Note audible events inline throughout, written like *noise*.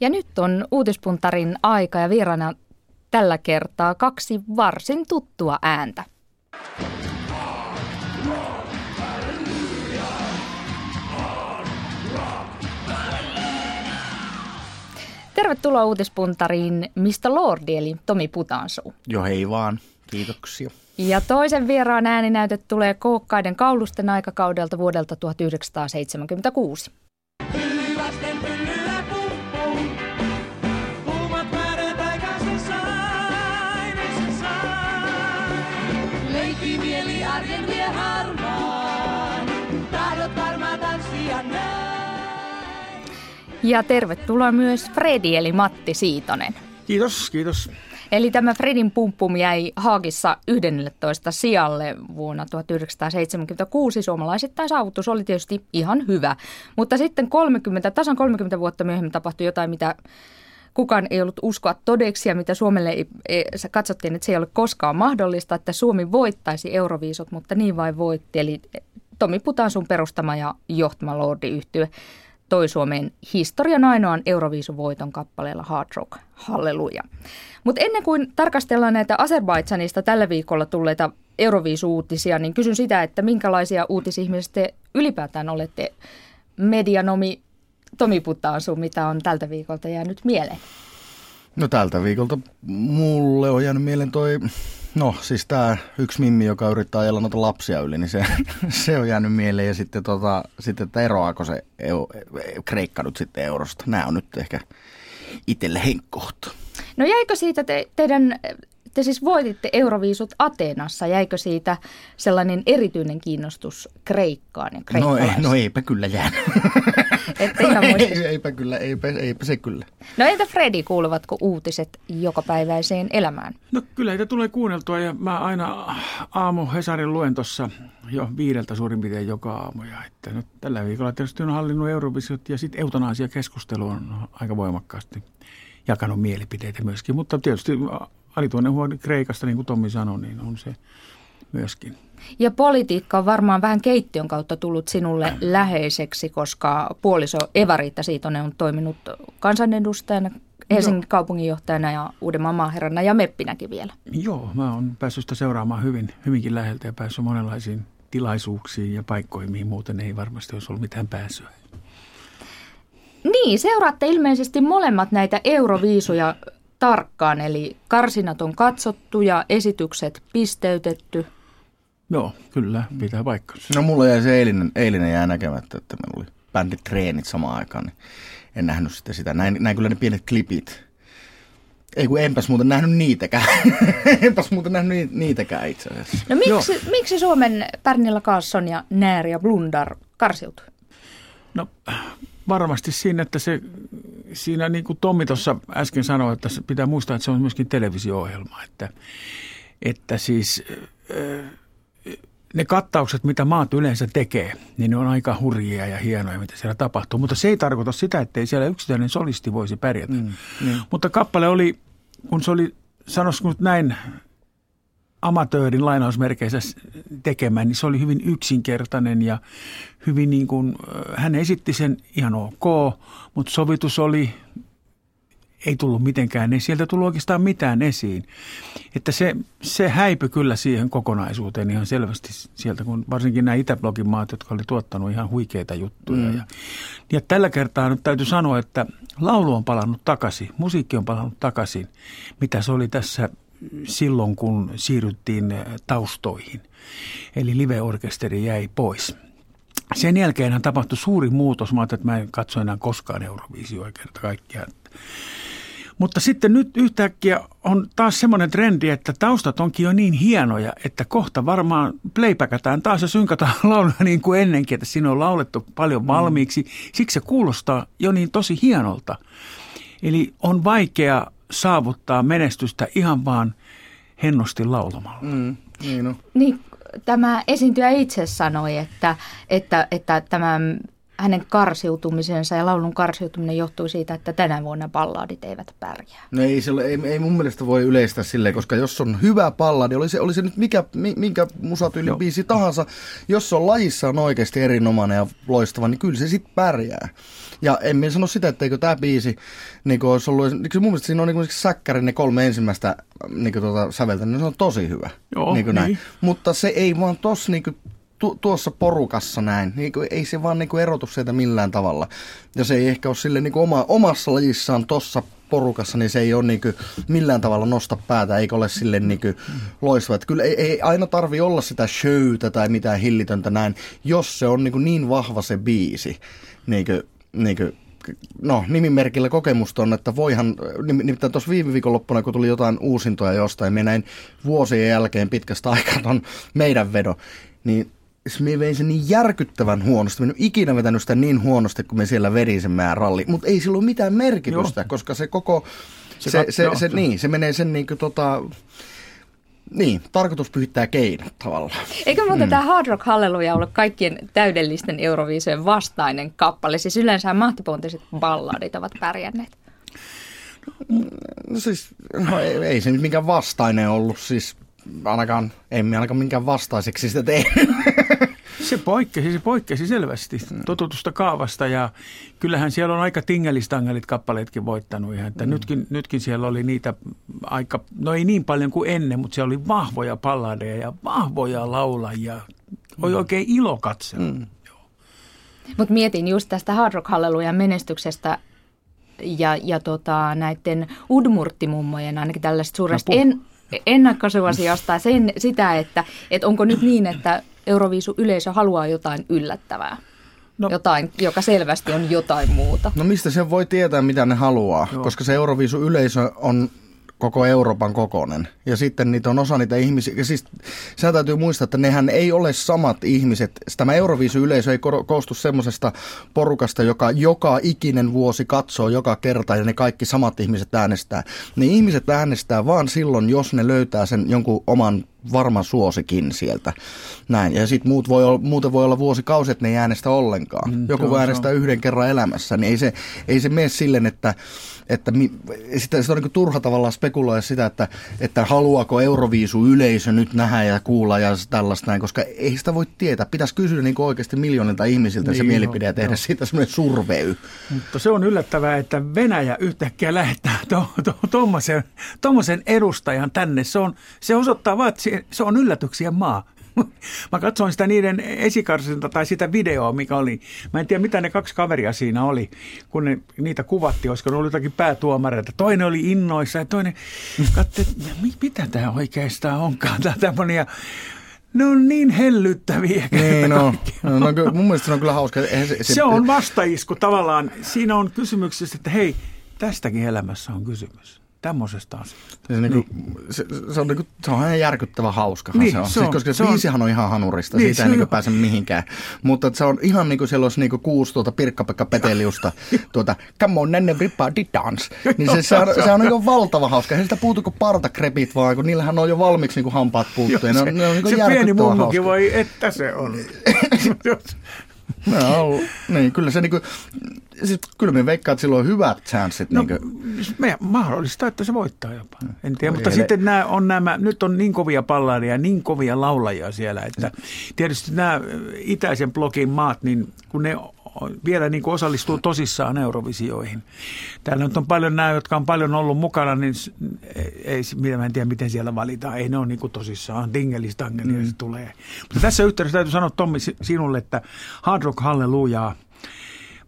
Ja nyt on uutispuntarin aika ja vieraana tällä kertaa kaksi varsin tuttua ääntä. Tervetuloa uutispuntariin Mistä Lordi eli Tomi Putansu. Jo hei vaan, kiitoksia. Ja toisen vieraan ääninäyte tulee kookkaiden kaulusten aikakaudelta vuodelta 1976. Ja tervetuloa myös Fredi eli Matti Siitonen. Kiitos, kiitos. Eli tämä Fredin pumppum jäi Haagissa 11 sijalle vuonna 1976. Suomalaisittain saavutus oli tietysti ihan hyvä, mutta sitten 30, tasan 30 vuotta myöhemmin tapahtui jotain, mitä kukaan ei ollut uskoa todeksi ja mitä Suomelle ei, ei, katsottiin, että se ei ole koskaan mahdollista, että Suomi voittaisi Euroviisut, mutta niin vain voitti. Eli Tomi Putansun perustama ja johtama lordi yhtye toi Suomeen historian ainoan Euroviisuvoiton kappaleella Hard Rock, halleluja. Mutta ennen kuin tarkastellaan näitä Azerbaidsanista tällä viikolla tulleita Euroviisuuutisia, niin kysyn sitä, että minkälaisia uutisihmisiä te ylipäätään olette medianomi Tomi Puttaansu, mitä on tältä viikolta jäänyt mieleen? No tältä viikolta mulle on jäänyt mieleen toi, no siis tämä yksi mimmi, joka yrittää ajella noita lapsia yli, niin se, *laughs* se on jäänyt mieleen. Ja sitten, tota, sitten että eroaako se EU, Kreikka nyt sitten eurosta. Nämä on nyt ehkä itselle henkkohta. No jäikö siitä te, teidän te siis voititte Euroviisut Ateenassa. Jäikö siitä sellainen erityinen kiinnostus Kreikkaan ja no, ei, no eipä kyllä jäänyt. *laughs* *laughs* No, ei, eipä kyllä, eipä, eipä se kyllä. No entä Fredi, kuuluvatko uutiset jokapäiväiseen elämään? No kyllä heitä tulee kuunneltua ja mä aina aamu Hesarin luen tuossa jo viideltä suurin piirtein joka aamu. Ja että nyt tällä viikolla tietysti on hallinnut Eurovisiot ja sitten eutanaasia-keskustelu on aika voimakkaasti jakanut mielipiteitä myöskin. Mutta tietysti alituinen huoli Kreikasta, niin kuin Tommi sanoi, niin on se myöskin. Ja politiikka on varmaan vähän keittiön kautta tullut sinulle läheiseksi, koska puoliso Eva-Riitta Siitonen on toiminut kansanedustajana, Helsingin Joo. kaupunginjohtajana ja Uudenmaan maaherrana ja meppinäkin vielä. Joo, mä oon päässyt sitä seuraamaan hyvin, hyvinkin läheltä ja päässyt monenlaisiin tilaisuuksiin ja paikkoihin, mihin muuten ei varmasti olisi ollut mitään pääsyä. Niin, seuraatte ilmeisesti molemmat näitä euroviisuja tarkkaan, eli karsinat on katsottu ja esitykset pisteytetty. Joo, kyllä, pitää vaikka. No mulla jäi se eilinen, eilinen jää näkemättä, että meillä oli bänditreenit samaan aikaan, niin en nähnyt sitten sitä. Näin, näin kyllä ne pienet klipit. Ei kun enpäs muuten nähnyt niitäkään. *laughs* enpäs muuten nähnyt niitäkään itse asiassa. No miksi, miksi Suomen Pärnillä Kaasson ja Näär ja Blundar karsiutui? No varmasti siinä, että se, siinä niin kuin Tommi tuossa äsken sanoi, että pitää muistaa, että se on myöskin televisio-ohjelma. Että, että siis ne kattaukset, mitä maat yleensä tekee, niin ne on aika hurjia ja hienoja, mitä siellä tapahtuu. Mutta se ei tarkoita sitä, että ei siellä yksittäinen solisti voisi pärjätä. Mm, niin. Mutta kappale oli, kun se oli, sanoisiko nyt näin, amatöörin lainausmerkeissä tekemään, niin se oli hyvin yksinkertainen ja hyvin niin kuin, hän esitti sen ihan ok, mutta sovitus oli, ei tullut mitenkään, ei sieltä tullut oikeastaan mitään esiin. Että se, se häipy kyllä siihen kokonaisuuteen ihan selvästi sieltä, kun varsinkin nämä Itäblogin maat, jotka oli tuottanut ihan huikeita juttuja. Mm. Ja, ja tällä kertaa nyt täytyy sanoa, että laulu on palannut takaisin, musiikki on palannut takaisin, mitä se oli tässä silloin, kun siirryttiin taustoihin. Eli live-orkesteri jäi pois. Sen jälkeen tapahtui suuri muutos. Mä että mä en katso enää koskaan Euroviisioa kerta kaikkiaan. Mutta sitten nyt yhtäkkiä on taas semmoinen trendi, että taustat onkin jo niin hienoja, että kohta varmaan playbackatään taas ja synkataan *laughs* lauluja niin kuin ennenkin, että siinä on laulettu paljon valmiiksi. Siksi se kuulostaa jo niin tosi hienolta. Eli on vaikea saavuttaa menestystä ihan vaan hennosti laulamalla. Mm, niin, no. niin tämä esiintyjä itse sanoi, että, että, että tämä hänen karsiutumisensa ja laulun karsiutuminen johtui siitä, että tänä vuonna balladit eivät pärjää? No ei, se, ei, ei mun mielestä voi yleistää silleen, koska jos on hyvä balladi, oli se, oli se nyt mikä, minkä musatyyli biisi tahansa, jos se on lajissaan oikeasti erinomainen ja loistava, niin kyllä se sitten pärjää. Ja en minä sano sitä, etteikö tämä biisi niin olisi ollut, niin mun mielestä siinä on niin säkkärin ne kolme ensimmäistä niin tuota, säveltä, niin se on tosi hyvä. Joo, niin näin. Niin. Mutta se ei vaan tossa niin tu, tuossa porukassa näin, niin kuin, ei se vaan niin kuin erotu sieltä millään tavalla. Ja se ei ehkä ole sille niin kuin oma, omassa lajissaan tuossa porukassa, niin se ei ole niin kuin millään tavalla nosta päätä, eikä ole sille niin kuin loistava. Että kyllä ei, ei aina tarvi olla sitä showta tai mitään hillitöntä näin, jos se on niin, kuin niin vahva se biisi. Niin kuin, niin kuin, no, nimimerkillä kokemusta on, että voihan, nimittäin tuossa viime viikonloppuna, kun tuli jotain uusintoja jostain, minä näin vuosien jälkeen pitkästä aikaa ton meidän vedo, niin me vein sen niin järkyttävän huonosti. Mä en ikinä vetänyt sitä niin huonosti, kun me siellä vedin sen meidän ralli. Mutta ei sillä ole mitään merkitystä, joo. koska se koko... Se, se, se, se, niin, se menee sen niin kuin tota, niin, tarkoitus pyhittää keinot tavallaan. Eikö muuten mm. tämä Hard Rock Halleluja ollut kaikkien täydellisten Euroviisojen vastainen kappale? Siis yleensä mahtipontiset balladit ovat pärjänneet. No siis, no ei, ei se nyt mikään vastainen ollut, siis ainakaan, emme ainakaan minkään vastaiseksi sitä tehnyt. *laughs* Se poikkesi, se poikkesi selvästi totutusta kaavasta ja kyllähän siellä on aika tingelistangelit kappaleetkin voittanut ihan. Että mm. nytkin, nytkin siellä oli niitä aika, no ei niin paljon kuin ennen, mutta siellä oli vahvoja palladeja ja vahvoja laulajia. Oli mm. oikein ilo katsella. Mm. Mutta mietin just tästä Hard Rock Hallelujan menestyksestä ja, ja tota, näiden Udmurttimummojen ainakin tällaista suuresta no, en, ennakkosuosiosta sen, sitä, että, että onko nyt niin, että Euroviisu yleisö haluaa jotain yllättävää. No. Jotain, joka selvästi on jotain muuta. No mistä se voi tietää, mitä ne haluaa, Joo. koska se Euroviisu yleisö on koko Euroopan kokonen. Ja sitten niitä on osa niitä ihmisiä. Ja siis sehän täytyy muistaa, että nehän ei ole samat ihmiset. Tämä Euroviisu-yleisö ei koostu semmoisesta porukasta, joka joka ikinen vuosi katsoo joka kerta ja ne kaikki samat ihmiset äänestää. Ne ihmiset äänestää vaan silloin, jos ne löytää sen jonkun oman varma suosikin sieltä. Näin. Ja sitten muut voi olla, muuten voi olla vuosikausi, että ne ei äänestä ollenkaan. Mm, Joku voi äänestää yhden kerran elämässä, niin ei se, ei se mene silleen, että että mi, sitä, sitä on niin turha tavallaan spekuloida sitä, että, että haluaako Euroviisu yleisö nyt nähdä ja kuulla ja tällaista näin, koska ei sitä voi tietää. Pitäisi kysyä niin oikeasti miljoonilta ihmisiltä niin, se mielipide ja tehdä joo. siitä semmoinen survey. Mutta se on yllättävää, että Venäjä yhtäkkiä lähettää tuommoisen to, to, edustajan tänne. Se, on, se osoittaa vaan, että se, se on yllätyksiä maa. *laughs* Mä katsoin sitä niiden esikarsinta tai sitä videoa, mikä oli. Mä en tiedä, mitä ne kaksi kaveria siinä oli, kun ne, niitä kuvattiin. Olisiko ne ollut jotakin päätuomareita. Toinen oli innoissa ja toinen katsoin, että mitä tämä oikeastaan onkaan. *laughs* Tämä tämmöinen ja ne on niin hellyttäviä. Niin, no, no, no, mun mielestä se on kyllä hauska. Se, se, se on vastaisku tavallaan. Siinä on kysymyksessä, että hei, tästäkin elämässä on kysymys tämmöisestä asiasta. Se, niin kuin, se, se, on, niin kuin, se on ihan järkyttävä hauska. niin, se on. Se on. Siis, koska se biisihan on ihan hanurista, niin, siitä ei niin pääse mihinkään. Mutta se on ihan niin kuin siellä olisi niin kuin kuusi tuota Pirkka-Pekka Peteliusta, *laughs* tuota Come on, nenne rippa di dance. Niin se, se, on, se on niin valtava hauska. Ei sitä puutu kuin partakrepit vaan, kun niillähän on jo valmiiksi niin kuin hampaat puuttuu. se, ne on, ne on niin se pieni mummukin voi, että se on. *laughs* *laughs* No, niin, kyllä se niinku, siis kyllä me sillä on hyvät chanssit. No, niin me, mahdollista, että se voittaa jopa. En tiedä, mutta ele... sitten nämä on nämä, nyt on niin kovia pallaria, niin kovia laulajia siellä, että tietysti nämä itäisen blogin maat, niin kun ne vielä niin kuin osallistuu tosissaan Eurovisioihin. Täällä nyt on paljon nämä, jotka on paljon ollut mukana, niin ei, minä en tiedä, miten siellä valitaan. Ei ne ole niin kuin tosissaan, dingelistangeli mm. se tulee. Mutta tässä yhteydessä täytyy sanoa Tommi sinulle, että Hard Rock Hallelujah –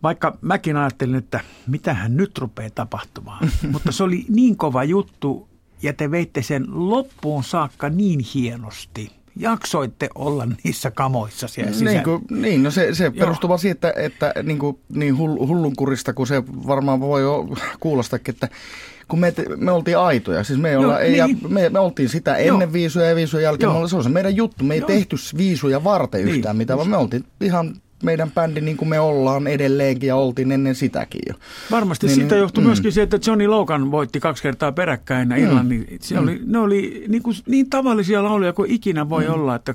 vaikka mäkin ajattelin, että mitähän nyt rupeaa tapahtumaan. *laughs* Mutta se oli niin kova juttu ja te veitte sen loppuun saakka niin hienosti jaksoitte olla niissä kamoissa siellä sisällä? Niin, kuin, niin no se, se perustuu vaan siihen, että, että niin, kuin, niin hullunkurista kuin se varmaan voi kuulostakin, että kun me, me oltiin aitoja, siis me, olla, Joo, ei, niin. me, me oltiin sitä ennen Joo. viisuja ja viisujen jälkeen, Joo. se on se meidän juttu, me ei Joo. tehty viisuja varten niin. yhtään mitään, vaan me oltiin ihan meidän bändi niin kuin me ollaan edelleenkin ja oltiin ennen sitäkin jo. Varmasti niin, siitä johtui mm. myöskin se, että Johnny Logan voitti kaksi kertaa peräkkäin mm. Irlannin. Se mm. oli, ne oli niin, kuin, niin tavallisia lauluja kuin ikinä voi mm. olla, että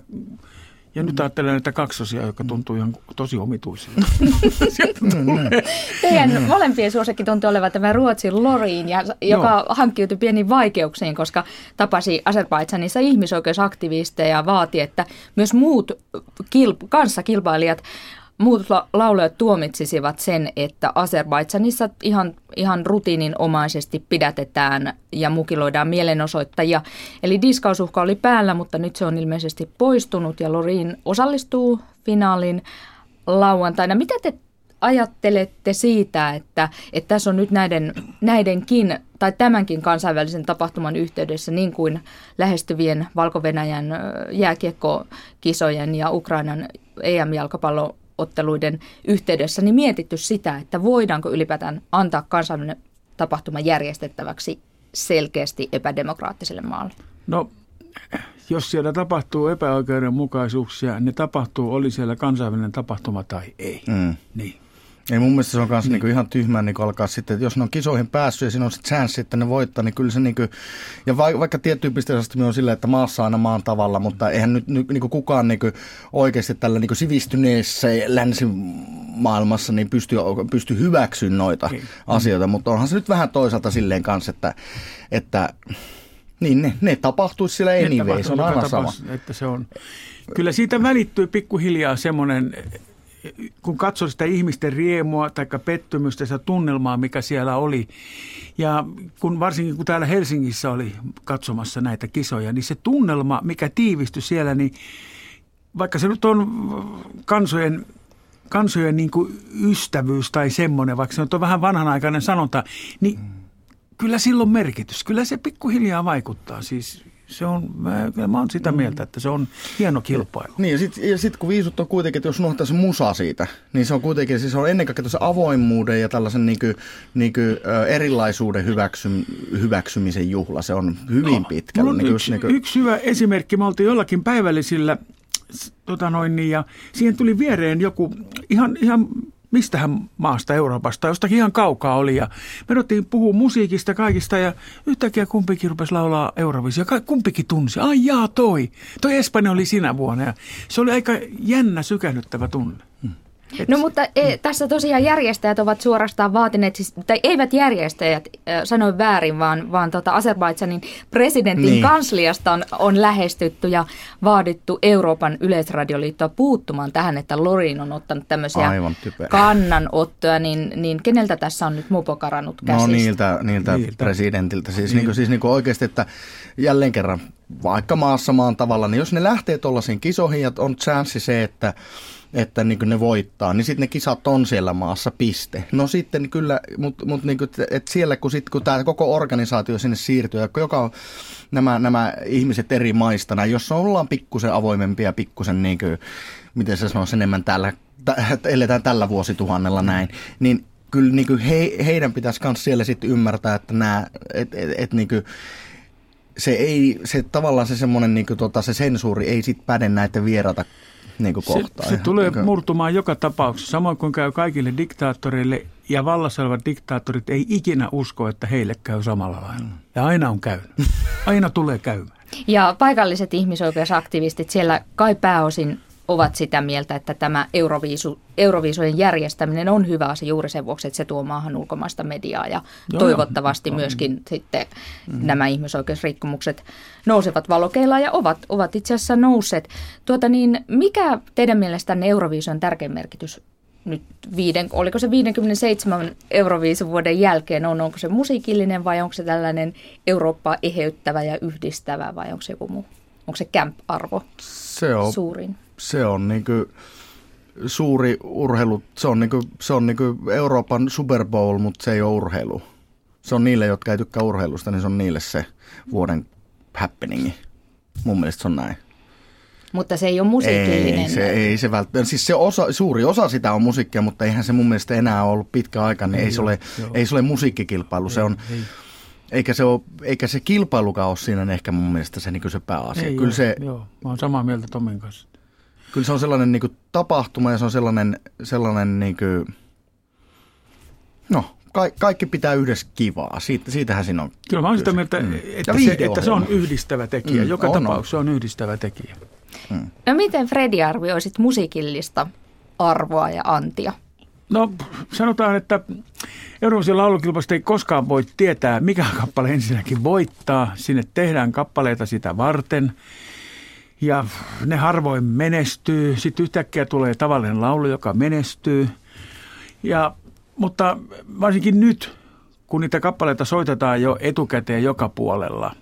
Ja nyt ajattelen näitä kaksosia, jotka tuntuu ihan tosi omituisilta. *laughs* Teidän molempien suosikki tuntuu olevan tämä Ruotsin Loriin, ja, joka Joo. hankkiutui pieniin vaikeuksiin, koska tapasi Azerbaidsanissa ihmisoikeusaktivisteja ja vaati, että myös muut kilp- kanssakilpailijat muut la- laulajat tuomitsisivat sen, että Azerbaidsanissa ihan, ihan rutiininomaisesti pidätetään ja mukiloidaan mielenosoittajia. Eli diskausuhka oli päällä, mutta nyt se on ilmeisesti poistunut ja Lorin osallistuu finaalin lauantaina. Mitä te ajattelette siitä, että, että tässä on nyt näiden, näidenkin tai tämänkin kansainvälisen tapahtuman yhteydessä niin kuin lähestyvien Valko-Venäjän jääkiekkokisojen ja Ukrainan EM-jalkapallo otteluiden yhteydessä niin mietitty sitä, että voidaanko ylipäätään antaa kansainvälinen tapahtuma järjestettäväksi selkeästi epädemokraattiselle maalle? No, jos siellä tapahtuu epäoikeudenmukaisuuksia, ne tapahtuu, oli siellä kansainvälinen tapahtuma tai ei. Mm. Niin. Ei mun mielestä se on myös niin. niinku ihan tyhmää niin alkaa sitten, että jos ne on kisoihin päässyt ja siinä on sitten chance, että ne voittaa, niin kyllä se niin kuin, ja va, vaikka tiettyyn pisteessä on silleen, että maassa aina maan tavalla, mutta eihän nyt niin kuin kukaan niin kuin oikeasti tällä niin kuin sivistyneessä länsimaailmassa niin pysty, pysty hyväksyä noita niin. asioita, mutta onhan se nyt vähän toisaalta silleen kanssa, että, että niin ne, ne tapahtuisi sillä anyway, se on aina sama. Että se on. Kyllä siitä välittyy pikkuhiljaa semmoinen kun katsoi sitä ihmisten riemua tai pettymystä, sitä tunnelmaa, mikä siellä oli, ja kun varsinkin kun täällä Helsingissä oli katsomassa näitä kisoja, niin se tunnelma, mikä tiivistyi siellä, niin vaikka se nyt on kansojen kansojen niin kuin ystävyys tai semmoinen, vaikka se on vähän vanhanaikainen sanonta, niin kyllä silloin merkitys. Kyllä se pikkuhiljaa vaikuttaa. Siis se on, mä, kyllä mä oon sitä mm. mieltä, että se on hieno kilpailu. Niin ja sitten sit, kun viisut on kuitenkin, että jos unohtaa se musa siitä, niin se on kuitenkin, siis on ennen kaikkea avoimuuden ja tällaisen niin kuin, niin kuin, erilaisuuden hyväksy, hyväksymisen juhla. Se on hyvin no, pitkällä. Niin yksi, niin kuin... yksi hyvä esimerkki, me oltiin jollakin päivällisillä tota noin, niin, ja siihen tuli viereen joku ihan, ihan mistähän maasta Euroopasta, jostakin ihan kaukaa oli. Ja me ruvettiin puhua musiikista kaikista ja yhtäkkiä kumpikin rupesi laulaa Eurovisia. Kumpikin tunsi, ai jaa toi, toi Espanja oli sinä vuonna. Ja se oli aika jännä sykähdyttävä tunne. Et, no mutta e, tässä tosiaan järjestäjät ovat suorastaan vaatineet, siis, tai eivät järjestäjät äh, sanoi väärin, vaan, vaan tota Azerbaidsanin presidentin niin. kansliasta on, on lähestytty ja vaadittu Euroopan yleisradioliittoa puuttumaan tähän, että Lorin on ottanut tämmöisiä kannanottoja, niin, niin keneltä tässä on nyt mupo karannut no käsistä? No niiltä, niiltä, niiltä. presidentiltä. Siis, niin. niin siis niin kuin oikeasti, että jälleen kerran vaikka maassa maan tavalla, niin jos ne lähtee tuollaisiin kisoihin ja on chanssi se, että että niin ne voittaa, niin sitten ne kisat on siellä maassa, piste. No sitten kyllä, mutta mut niin että siellä kun, sit, kun tämä koko organisaatio sinne siirtyy, ja joka nämä, nämä ihmiset eri maista, näin, jos ollaan pikkusen avoimempia, pikkusen niin kuin, miten se sanoisi enemmän täällä, eletään tällä vuosituhannella näin, niin kyllä niin kuin he, heidän pitäisi myös siellä sitten ymmärtää, että nämä, et, et, et, niin kuin, se ei, se tavallaan se semmoinen niin kuin, tota, se sensuuri ei sit päde näitä vierata niin kuin kohtaan. Se, se tulee murtumaan joka tapauksessa, samoin kuin käy kaikille diktaattoreille ja vallassa olevat diktaattorit ei ikinä usko, että heille käy samalla lailla. Mm. Ja aina on käynyt. *laughs* Aina tulee käymään. Ja paikalliset ihmisoikeusaktivistit siellä kai pääosin ovat sitä mieltä, että tämä Euroviisu, Euroviisujen järjestäminen on hyvä asia juuri sen vuoksi, että se tuo maahan ulkomaista mediaa ja joo, toivottavasti joo. myöskin mm. sitten mm. nämä ihmisoikeusrikkomukset nousevat valokeilla ja ovat, ovat itse asiassa nousseet. Tuota niin, mikä teidän mielestänne Euroviisujen tärkein merkitys nyt viiden, oliko se 57 Euroviisuvuoden jälkeen on, onko se musiikillinen vai onko se tällainen Eurooppaa eheyttävä ja yhdistävä vai onko se joku muu? Onko se camp-arvo se on, suurin? Se on niin kuin suuri urheilu, se on, niin kuin, se on niin kuin Euroopan Super Bowl, mutta se ei ole urheilu. Se on niille, jotka ei tykkää urheilusta, niin se on niille se vuoden happeningi. Mun mielestä se on näin. Mutta se ei ole musiikillinen. Ei se, ei se välttämättä. Siis se osa, suuri osa sitä on musiikkia, mutta eihän se mun mielestä enää ollut pitkä aika, niin ei, ei, se, ole, ei se ole musiikkikilpailu. Ei, se on, ei. Eikä se, ole, eikä se kilpailukaan ole siinä ehkä mun mielestä se, niin se pääasia. Ei Kyllä ole, se, joo, mä oon samaa mieltä Tomin kanssa kyllä se on sellainen niin kuin, tapahtuma ja se on sellainen, sellainen niin kuin, no, ka- kaikki pitää yhdessä kivaa. Siitä, siitähän siinä on Kyllä mä oon sitä mieltä, mm. että, se, että se on yhdistävä tekijä. Mm, Joka on, tapauksessa on. on yhdistävä tekijä. Mm. No miten Fredi arvioisit musiikillista arvoa ja antia? No sanotaan, että Eurovision laulukilpailusta ei koskaan voi tietää, mikä kappale ensinnäkin voittaa. Sinne tehdään kappaleita sitä varten ja ne harvoin menestyy. Sitten yhtäkkiä tulee tavallinen laulu, joka menestyy. Ja, mutta varsinkin nyt, kun niitä kappaleita soitetaan jo etukäteen joka puolella,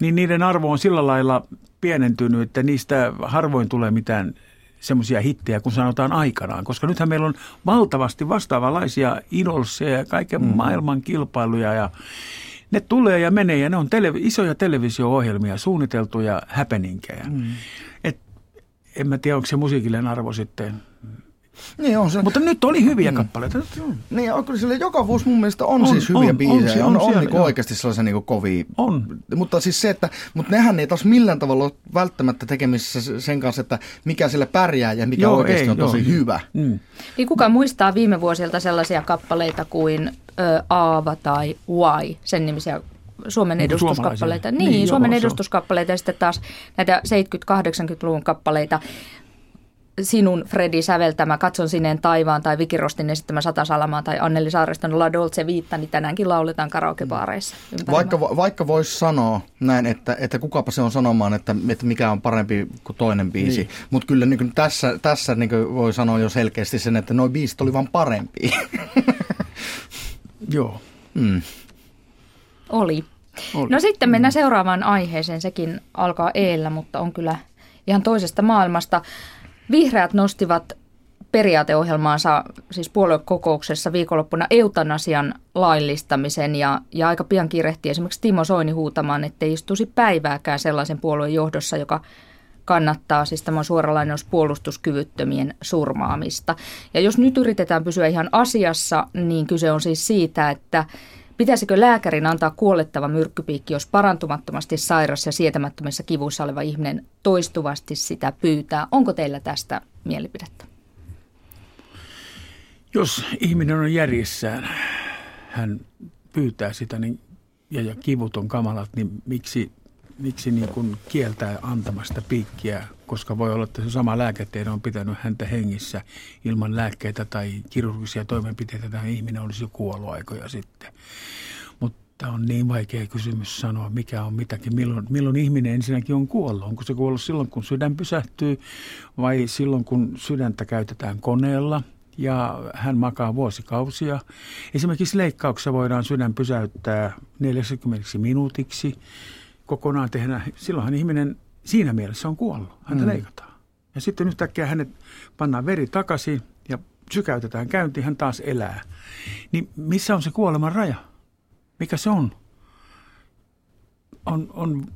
niin niiden arvo on sillä lailla pienentynyt, että niistä harvoin tulee mitään semmoisia hittejä, kun sanotaan aikanaan. Koska nythän meillä on valtavasti vastaavanlaisia idolseja ja kaiken mm. maailman kilpailuja ja ne tulee ja menee ja ne on tele, isoja televisio-ohjelmia, suunniteltuja happeningkeja. Mm. Et, en mä tiedä, onko se musiikillinen arvo sitten niin on se. Mutta nyt oli hyviä mm. kappaleita. Niin, on kyllä sille joka vuosi mun mielestä on, on siis hyviä on, biisejä. On, on, on, on niin oikeasti sellaisia niin kovia. On. Mutta siis se, että mutta nehän ei taas millään tavalla ole välttämättä tekemisissä sen kanssa, että mikä sille pärjää ja mikä joo, oikeasti ei, on tosi joo. hyvä. Mm. Niin kuka muistaa viime vuosilta sellaisia kappaleita kuin ö, Aava tai Why, sen nimisiä Suomen niin edustuskappaleita. Niin, niin Suomen joo, edustuskappaleita ja sitten taas näitä 70-80-luvun kappaleita sinun Fredi säveltämä Katson sineen taivaan tai Viki Rostin esittämä Sata Salamaa tai Anneli Saariston La Dolce Viitta, niin tänäänkin lauletaan karaokebaareissa. Vaikka, vaikka voisi sanoa näin, että, että kukapa se on sanomaan, että, että mikä on parempi kuin toinen biisi. Niin. Mutta kyllä niin kuin tässä, tässä niin kuin voi sanoa jo selkeästi sen, että nuo biisit oli vaan parempi. *laughs* Joo. Mm. Oli. Oli. No sitten mennään seuraavaan aiheeseen. Sekin alkaa eellä, mutta on kyllä ihan toisesta maailmasta. Vihreät nostivat periaateohjelmaansa, siis puoluekokouksessa viikonloppuna eutanasian laillistamisen ja, ja aika pian kiirehti esimerkiksi Timo Soini huutamaan, että ei istuisi päivääkään sellaisen puolueen johdossa, joka kannattaa siis tämä suoralainen puolustuskyvyttömien surmaamista. Ja jos nyt yritetään pysyä ihan asiassa, niin kyse on siis siitä, että Pitäisikö lääkärin antaa kuolettava myrkkypiikki, jos parantumattomasti sairas ja sietämättömissä kivuissa oleva ihminen toistuvasti sitä pyytää? Onko teillä tästä mielipidettä? Jos ihminen on järjessään, hän pyytää sitä niin, ja, ja kivut on kamalat, niin miksi miksi niin kuin kieltää antamasta piikkiä, koska voi olla, että se sama lääketeiden on pitänyt häntä hengissä ilman lääkkeitä tai kirurgisia toimenpiteitä, tämä ihminen olisi jo kuollut aikoja sitten. Mutta on niin vaikea kysymys sanoa, mikä on mitäkin, milloin, milloin ihminen ensinnäkin on kuollut. Onko se kuollut silloin, kun sydän pysähtyy vai silloin, kun sydäntä käytetään koneella – ja hän makaa vuosikausia. Esimerkiksi leikkauksessa voidaan sydän pysäyttää 40 minuutiksi kokonaan tehdä, silloinhan ihminen siinä mielessä on kuollut. Häntä mm. leikataan. Ja sitten yhtäkkiä hänet pannaan veri takaisin ja sykäytetään käyntiin, hän taas elää. Niin missä on se kuoleman raja? Mikä se on? On, on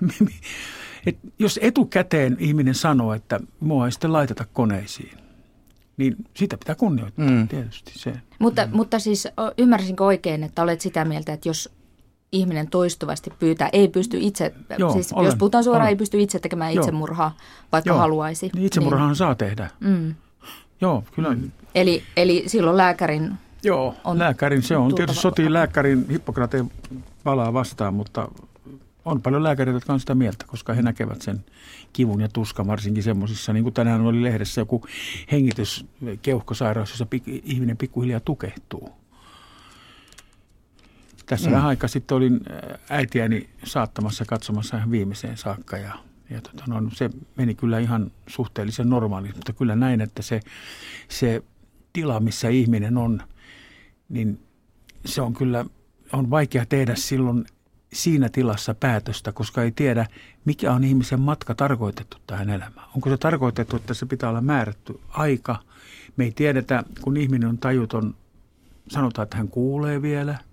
*laughs* et jos etukäteen ihminen sanoo, että mua ei sitten laiteta koneisiin, niin sitä pitää kunnioittaa mm. tietysti. Se. Mutta, mm. mutta siis ymmärsinkö oikein, että olet sitä mieltä, että jos ihminen toistuvasti pyytää, ei pysty itse, Joo, siis olen, jos puhutaan suoraan, olen. ei pysty itse tekemään Joo. itsemurhaa, vaikka Joo. haluaisi. Niin itsemurhaan niin. saa tehdä. Mm. Joo, kyllä. Mm. Eli, eli silloin lääkärin Joo, on lääkärin se on. Tietysti sotii lääkärin Hippokrateen valaa vastaan, mutta on paljon lääkäreitä, jotka on sitä mieltä, koska he näkevät sen kivun ja tuskan varsinkin semmoisissa, niin kuin tänään oli lehdessä joku hengityskeuhkosairaus, jossa pik- ihminen pikkuhiljaa tukehtuu. Tässä mm. vähän aika sitten olin äh, äitiäni saattamassa katsomassa ihan viimeiseen saakka ja, ja tota, no, se meni kyllä ihan suhteellisen normaalisti, mutta kyllä näin, että se, se tila, missä ihminen on, niin se on kyllä, on vaikea tehdä silloin siinä tilassa päätöstä, koska ei tiedä, mikä on ihmisen matka tarkoitettu tähän elämään. Onko se tarkoitettu, että se pitää olla määrätty aika? Me ei tiedetä, kun ihminen on tajuton, sanotaan, että hän kuulee vielä –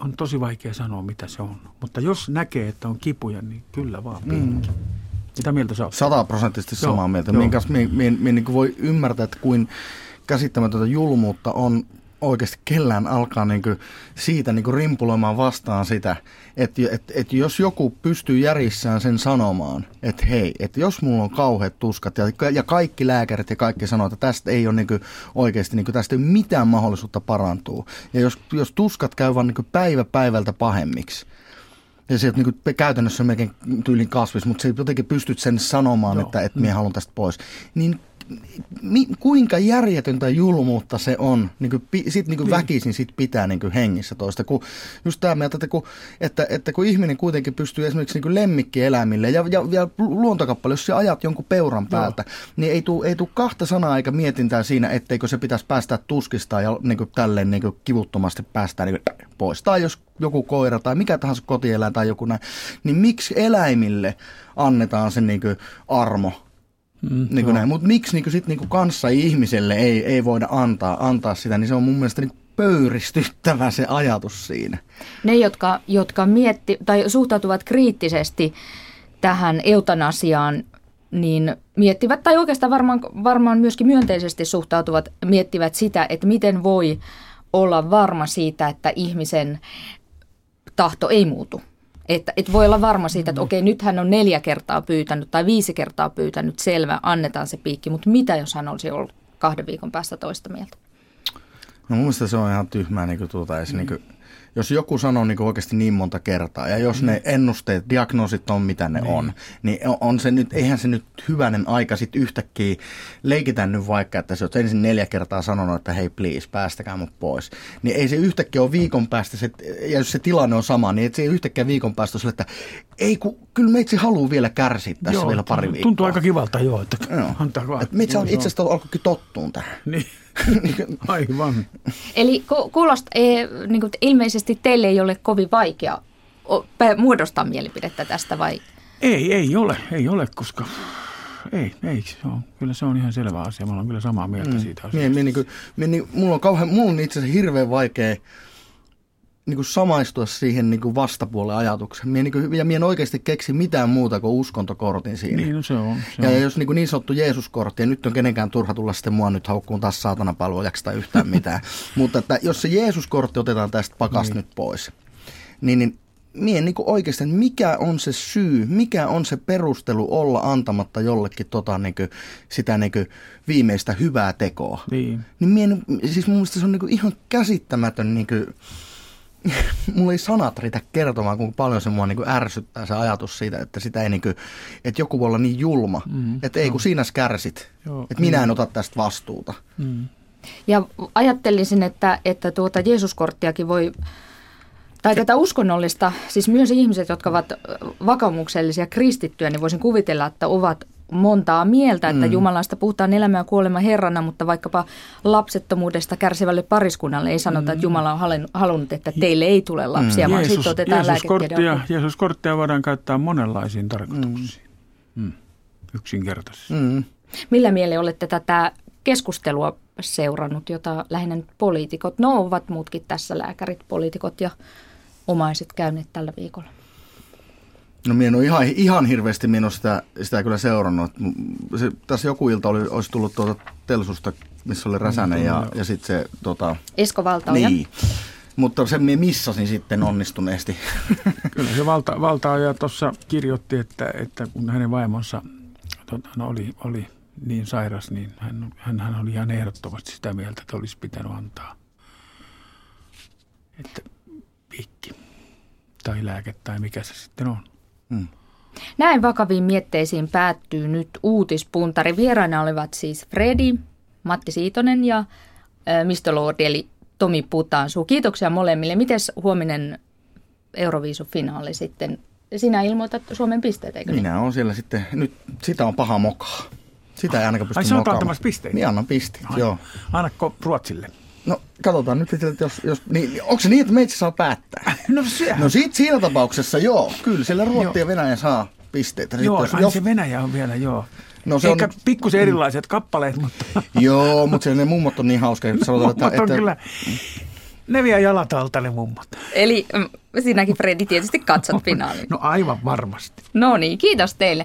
on tosi vaikea sanoa, mitä se on. Mutta jos näkee, että on kipuja, niin kyllä vaan Mm. Mitä mieltä sä oot? Sataprosenttisesti samaa mieltä. Minkä, minä, minä, minä niin voi ymmärtää, että kuin käsittämätöntä julmuutta on oikeasti kellään alkaa niin kuin siitä niin kuin rimpuloimaan vastaan sitä, että, että, että jos joku pystyy järjissään sen sanomaan, että hei, että jos mulla on kauheat tuskat ja, ja kaikki lääkärit ja kaikki sanoo, että tästä ei ole niin kuin oikeasti niin kuin tästä ei ole mitään mahdollisuutta parantua. Ja jos, jos tuskat käy vaan niin kuin päivä päivältä pahemmiksi, Ja se niin kuin, käytännössä on melkein tyylin kasvis, mutta se jotenkin pystyt sen sanomaan, Joo. että, että minä haluan tästä pois. Niin mi, kuinka järjetöntä julmuutta se on, niin kuin, pi, sit niin kuin niin. väkisin sit pitää niin kuin hengissä toista. Kun, just tämä mieltä, että kun, että, että kun ihminen kuitenkin pystyy esimerkiksi niin kuin lemmikkieläimille ja, ja, ja luontokappale, jos sä ajat jonkun peuran päältä, Joo. niin ei tule ei tuu kahta sanaa eikä mietintää siinä, etteikö se pitäisi päästää tuskista ja niin kuin tälleen niin kuin kivuttomasti päästää niin kuin pois. Tai jos joku koira tai mikä tahansa kotieläin tai joku näin, niin miksi eläimille annetaan se niin kuin armo Mm, niin näin. Mutta miksi niin sit niin kanssa ihmiselle ei, ei voida antaa, antaa sitä, niin se on mun mielestä niin pöyristyttävä se ajatus siinä. Ne, jotka, jotka mietti, tai suhtautuvat kriittisesti tähän eutanasiaan, niin miettivät, tai oikeastaan varmaan, varmaan myöskin myönteisesti suhtautuvat, miettivät sitä, että miten voi olla varma siitä, että ihmisen tahto ei muutu. Että et voi olla varma siitä, että mm. okei, nyt hän on neljä kertaa pyytänyt tai viisi kertaa pyytänyt, selvä, annetaan se piikki, mutta mitä jos hän olisi ollut kahden viikon päästä toista mieltä? No mun mielestä se on ihan tyhmää niin kuin tuota, mm. niin kuin, jos joku sanoo niin oikeasti niin monta kertaa, ja jos mm. ne ennusteet, diagnoosit on mitä ne mm. on, niin on se nyt, eihän se nyt hyvänen aika sitten yhtäkkiä leikitään nyt vaikka, että se on ensin neljä kertaa sanonut, että hei please, päästäkää mut pois. Niin ei se yhtäkkiä ole viikon päästä, se, ja jos se tilanne on sama, niin et se ei yhtäkkiä viikon päästä sille, että ei kun, kyllä meitsi haluaa vielä kärsiä tässä joo, vielä pari viikkoa. Tuntuu aika kivalta joo, että joo. antaa vaan. Että itse asiassa alkoikin tottuun tähän. Niin. *laughs* Aivan. Eli ku, kuulosta, e, niin kuin, ilmeisesti teille ei ole kovin vaikea muodostaa mielipidettä tästä vai? Ei, ei ole, ei ole, koska ei, ei se on. Kyllä se on ihan selvä asia. Mä olen kyllä samaa mieltä mm. siitä asiasta. Mie, mie, niin kuin, mie, niin, mulla on, kauhean, mulla on itse asiassa hirveän vaikea niin kuin samaistua siihen niin kuin vastapuolen ajatukseen. Mie, niin kuin, ja mie en oikeasti keksi mitään muuta kuin uskontokortin siinä. Niin, no se on. Se ja on. jos niin, kuin niin sanottu Jeesuskortti, ja nyt on kenenkään turha tulla sitten mua nyt haukkuun taas saatana palvojaksi tai yhtään mitään. *laughs* Mutta että jos se Jeesuskortti otetaan tästä pakasta niin. nyt pois, niin, niin mie niin kuin oikeasti, että mikä on se syy, mikä on se perustelu olla antamatta jollekin tota, niin kuin, sitä niin kuin, viimeistä hyvää tekoa. Niin. niin mie, siis mun mielestä se on niin kuin, ihan käsittämätön niin kuin, *laughs* mulla ei sanat riitä kertomaan, kuinka paljon se mua niin ärsyttää se ajatus siitä, että, sitä ei niin kuin, että joku voi olla niin julma, mm, että ei kun sinä kärsit, Joo, että minä en ota tästä vastuuta. Mm. Ja ajattelisin, että, että tuota Jeesuskorttiakin voi, tai tätä uskonnollista, siis myös ihmiset, jotka ovat vakaumuksellisia kristittyjä, niin voisin kuvitella, että ovat montaa mieltä, että mm. Jumalasta puhutaan elämä ja kuolema Herrana, mutta vaikkapa lapsettomuudesta kärsivälle pariskunnalle ei sanota, mm. että Jumala on halunnut, että teille ei tule lapsia, mm. vaan Jeesus, sitten otetaan Jeesus-korttia, Jeesus-korttia voidaan käyttää monenlaisiin tarkoituksiin. Mm. Mm. Yksinkertaisesti. Mm. Millä mieleen olette tätä keskustelua seurannut, jota lähinnä nyt poliitikot, no ovat muutkin tässä lääkärit, poliitikot ja omaiset käyneet tällä viikolla? No minä en ole ihan, ihan hirveästi minä sitä, sitä kyllä seurannut. Se, tässä joku ilta oli, olisi tullut tuolta Telsusta, missä oli Räsänen mm, ja, ja sitten se... Tota, Esko Valtaoja. Niin. Mutta sen minä missasin sitten onnistuneesti. *laughs* Kyllä se valta, valtaoja tuossa kirjoitti, että, että kun hänen vaimonsa tota, no oli, oli niin sairas, niin hän, hän, hän oli ihan ehdottomasti sitä mieltä, että olisi pitänyt antaa että pikki tai lääke tai mikä se sitten on. Mm. Näin vakaviin mietteisiin päättyy nyt uutispuntari. Vieraina olivat siis Fredi, Matti Siitonen ja äh, Mr. Lord eli Tomi Putansu. Kiitoksia molemmille. Miten huominen Euroviisufinaali sitten? Sinä ilmoitat Suomen pisteet, eikö Minä niin? olen siellä sitten, nyt sitä on paha mokaa. Sitä ei ainakaan pysty Ai se on antamassa pisteitä? Minä annan pisteet, joo. Annatko Ruotsille? No katsotaan nyt, että jos, jos niin, onko se niin, että meitsi saa päättää? No, sehän. no siitä, siinä tapauksessa joo, kyllä siellä Ruotti ja Venäjä saa pisteitä. Joo, Sitten, jos, se Venäjä on vielä, joo. No, se Ehkä on... pikkusen erilaiset kappaleet, mutta... joo, mutta se, ne mummot on niin hauska. Että sanotaan, että, on että... kyllä... Ne vie jalat alta ne mummot. Eli mm, sinäkin Fredi tietysti katsot finaalin. No aivan varmasti. No niin, kiitos teille.